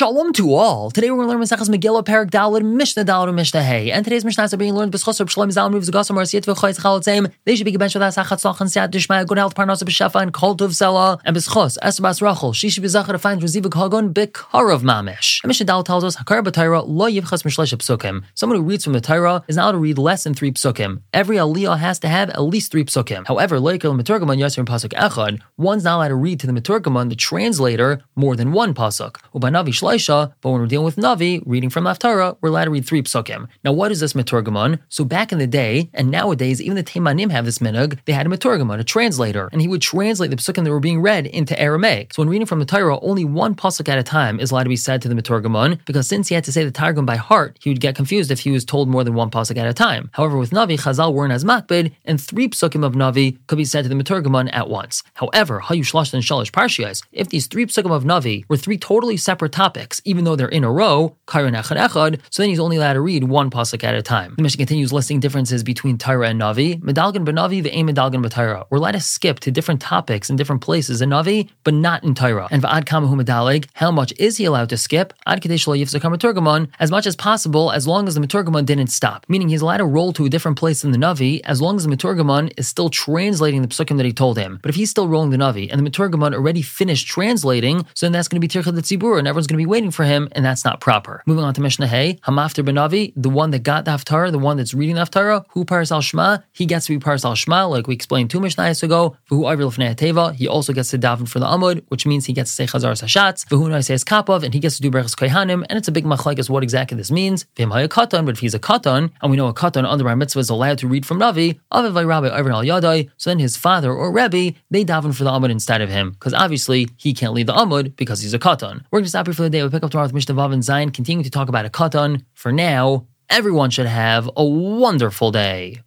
Shalom to all. Today we're going to learn Maseches Megillah Perak Dalad Mishnah Dalad Mishnah Hey. And today's Mishnahs are being learned B'schos Reb Shlomo Zalman Ruv Zagasam Marasiyat V'choyz Chalatzim. They should be with us Achat Tzach and Siyat Dishmaya Good Health Parnasa B'Shefa and Kol Tov Sela and B'schos Esther Bas Rachel. She should be Zachar to find Reziva Kagon B'Karav Mamish. And Mishnah Dalad tells us Hakar B'Tayra Lo Yivchas Mishlesh Psukim. Someone who reads from the Torah is not allowed to read less than three psukim. Every aliyah has to have at least three psukim. However, Loikil Maturgaman Yasir Pasuk Echad, one's not allowed to read to the Maturgaman, the translator, more than one pasuk. Ubanavi Shleisha, but when we're dealing with Navi, reading from Haftarah, we're allowed to read three psukim. Now, what is this Maturgamon? So back in the day, and nowadays, even the Teimanim have this minhag, they had a Maturgamon, a translator, and he would translate the psukim that were being read into Aramaic. So when reading from the Torah, only one pasuk at a time is allowed to be said to the Maturgamon, because since he had to say the Targum by heart, he would get confused if he was told more than one pasuk at a time. However, with Navi, Chazal weren't as makbid, and three psukim of Navi could be said to the Maturgamon at once. However, Hayu Shlosh and Shalish Parshias, if these three psukim of Navi were three totally separate topics, even though they're in a row, Echad Echad, so then he's only allowed to read one pasuk at a time. The Mishnah continues listing differences between Torah and Navi. Medalgan b'Navi ve'em medalgan b'Torah. We're allowed to skip to different topics in different places in Navi, but not in Torah. And va'ad kamahu medalig, how much is he allowed to skip? Ad kadesh as much as possible, as long as the Maturgamon didn't stop. Meaning he's allowed to roll to a different place in the Navi, as long as the Maturgamon is still translating the psukim that he told him. But if he's still rolling the Navi, and the Maturgamon already finished translating, so then that's going to be Tircha the Tzibur, and everyone's going to be waiting for him, and that's not proper. Moving on to Mishnah Hey, Hamafter Benavi, the one that got the Haftarah, the one that's reading the Haftarah, who Paras al Shema, he gets to be Paras al Shema, like we explained two Mishnahs ago. Who Arvil Teva, he also gets to daven for the Amud, which means he gets to say Chazar Sashatz. V'hu says Kapov, and he gets to do Berachas Kohanim, and it's a big machleikas what exactly this means. V'im Katan, but if he's a Katan, and we know a Katan under bar mitzvah is allowed to read from Navi, Avivai Rabbi al Yadai, so then his father or Rebbe, they daven for the Amud instead of him, because obviously he can't lead the Amud because he's a Katan. We're going to stop here for the day. We'll pick up tomorrow with Mishnah Vav and Zayin, continuing to talk about a Katan. For now, everyone should have a wonderful day.